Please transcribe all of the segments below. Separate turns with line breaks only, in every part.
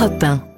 Europe 1.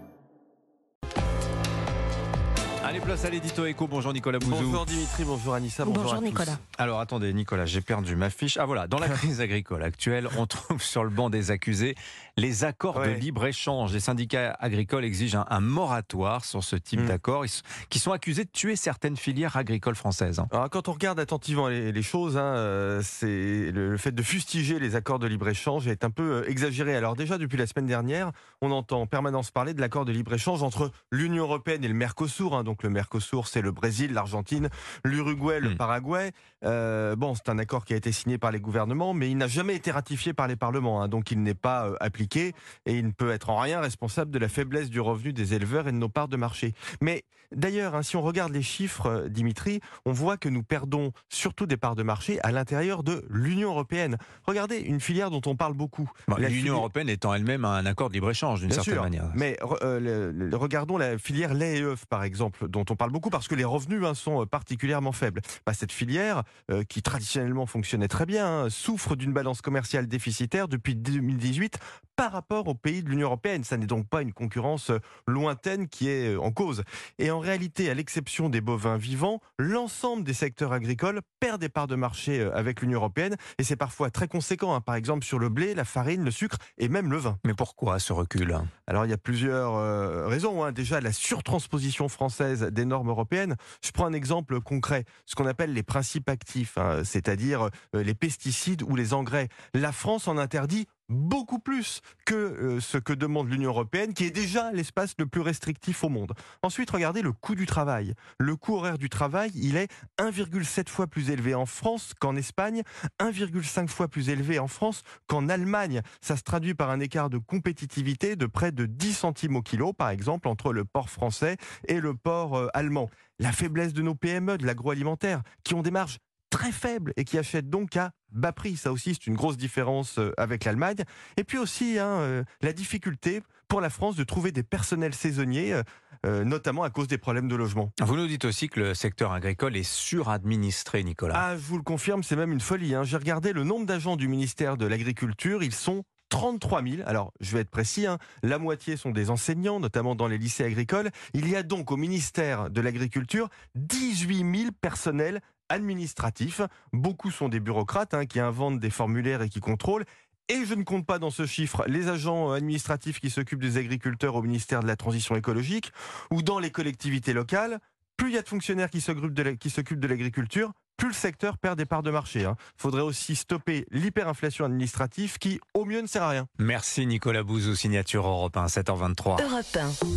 Place à l'édito éco. Bonjour Nicolas Bouzou.
Bonjour Dimitri, bonjour Anissa, bonjour,
Bonjour
à tous.
Nicolas.
Alors attendez, Nicolas, j'ai perdu ma fiche. Ah voilà, dans la crise agricole actuelle, on trouve sur le banc des accusés les accords de libre-échange. Les syndicats agricoles exigent un, un moratoire sur ce type
Mm.
d'accords, qui sont accusés de tuer certaines filières agricoles françaises. hein.
Alors, quand on regarde attentivement les, les choses, hein, euh, c'est le, le fait de fustiger les accords de libre-échange est un peu euh, exagéré. Alors déjà, depuis la semaine dernière, on entend en permanence parler de l'accord de libre-échange entre l'Union européenne et le Mercosur. hein. Donc le Mercosur, c'est le Brésil, l'Argentine, l'Uruguay, le
Mm.
Paraguay. Euh, bon, c'est un accord qui a été signé par les gouvernements, mais il n'a jamais été ratifié par les parlements. hein. donc il n'est pas euh, appliqué et il ne peut être en rien responsable de la faiblesse du revenu des éleveurs et de nos parts de marché. Mais d'ailleurs, hein, si on regarde les chiffres, euh, Dimitri, on voit que nous perdons surtout des parts de marché à l'intérieur de l'Union européenne. Regardez, une filière dont on parle beaucoup.
Bon, L'Union
filière-
européenne étant elle-même un accord de libre-échange d'une certaine
sûr,
manière.
mais re- euh, le- le- regardons la filière lait et œufs, par exemple, dont on parle beaucoup parce que les revenus hein, sont euh, particulièrement faibles. Bah, cette filière, euh, qui traditionnellement fonctionnait très bien, hein, souffre d'une balance commerciale déficitaire depuis 2018 par rapport aux pays de l'Union européenne. Ça n'est donc pas une concurrence euh, lointaine qui est en cause. Et en réalité, à l'exception des bovins vivants, l'ensemble des secteurs agricoles perd des parts de marché avec l'Union européenne et c'est parfois très conséquent. hein. Par exemple, sur le blé, la farine, le sucre et même le vin.
Mais pourquoi ce recul?
Alors il y a plusieurs euh, raisons. Déjà la surtransposition française des normes européennes. Je prends un exemple concret, ce qu'on appelle les principes actifs, hein, c'est-à-dire euh, les pesticides ou les engrais. La France en interdit beaucoup plus que euh, ce que demande l'Union européenne, qui est déjà l'espace le plus restrictif au monde. Ensuite, regardez le coût du travail. Le coût horaire du travail, il est 1,7 fois plus élevé en France qu'en Espagne, 1,5 fois plus élevé en France qu'en Allemagne. Ça se traduit par un écart de compétitivité de près de 10 centimes au kilo, par exemple, entre le porc français et le porc euh, allemand. La faiblesse de nos PME, de l'agroalimentaire, qui ont des marges très faibles et qui achètent donc à bas prix. Ça aussi, c'est une grosse différence euh, avec l'Allemagne. Et puis aussi, hein, euh, la difficulté pour la France de trouver des personnels saisonniers, euh, euh, notamment à cause des problèmes de logement.
Vous nous dites aussi que le secteur agricole est suradministré, Nicolas.
Ah, je vous le confirme, c'est même une folie. hein. J'ai regardé le nombre d'agents du ministère de l'Agriculture, ils sont 33 000. Alors, je vais être précis, hein. la moitié sont des enseignants, notamment dans les lycées agricoles. Il y a donc au ministère de l'Agriculture 18 000 personnels administratifs. Beaucoup sont des bureaucrates hein, qui inventent des formulaires et qui contrôlent. Et je ne compte pas dans ce chiffre les agents administratifs qui s'occupent des agriculteurs au ministère de la Transition écologique ou dans les collectivités locales. Plus il y a de fonctionnaires qui s'occupent de la- qui s'occupent de l'agriculture, plus le secteur perd des parts de marché. Il faudrait aussi stopper l'hyperinflation administrative qui, au mieux, ne sert à rien.
Merci Nicolas Bouzou, signature Europe 1, 7h23.
Europe 1.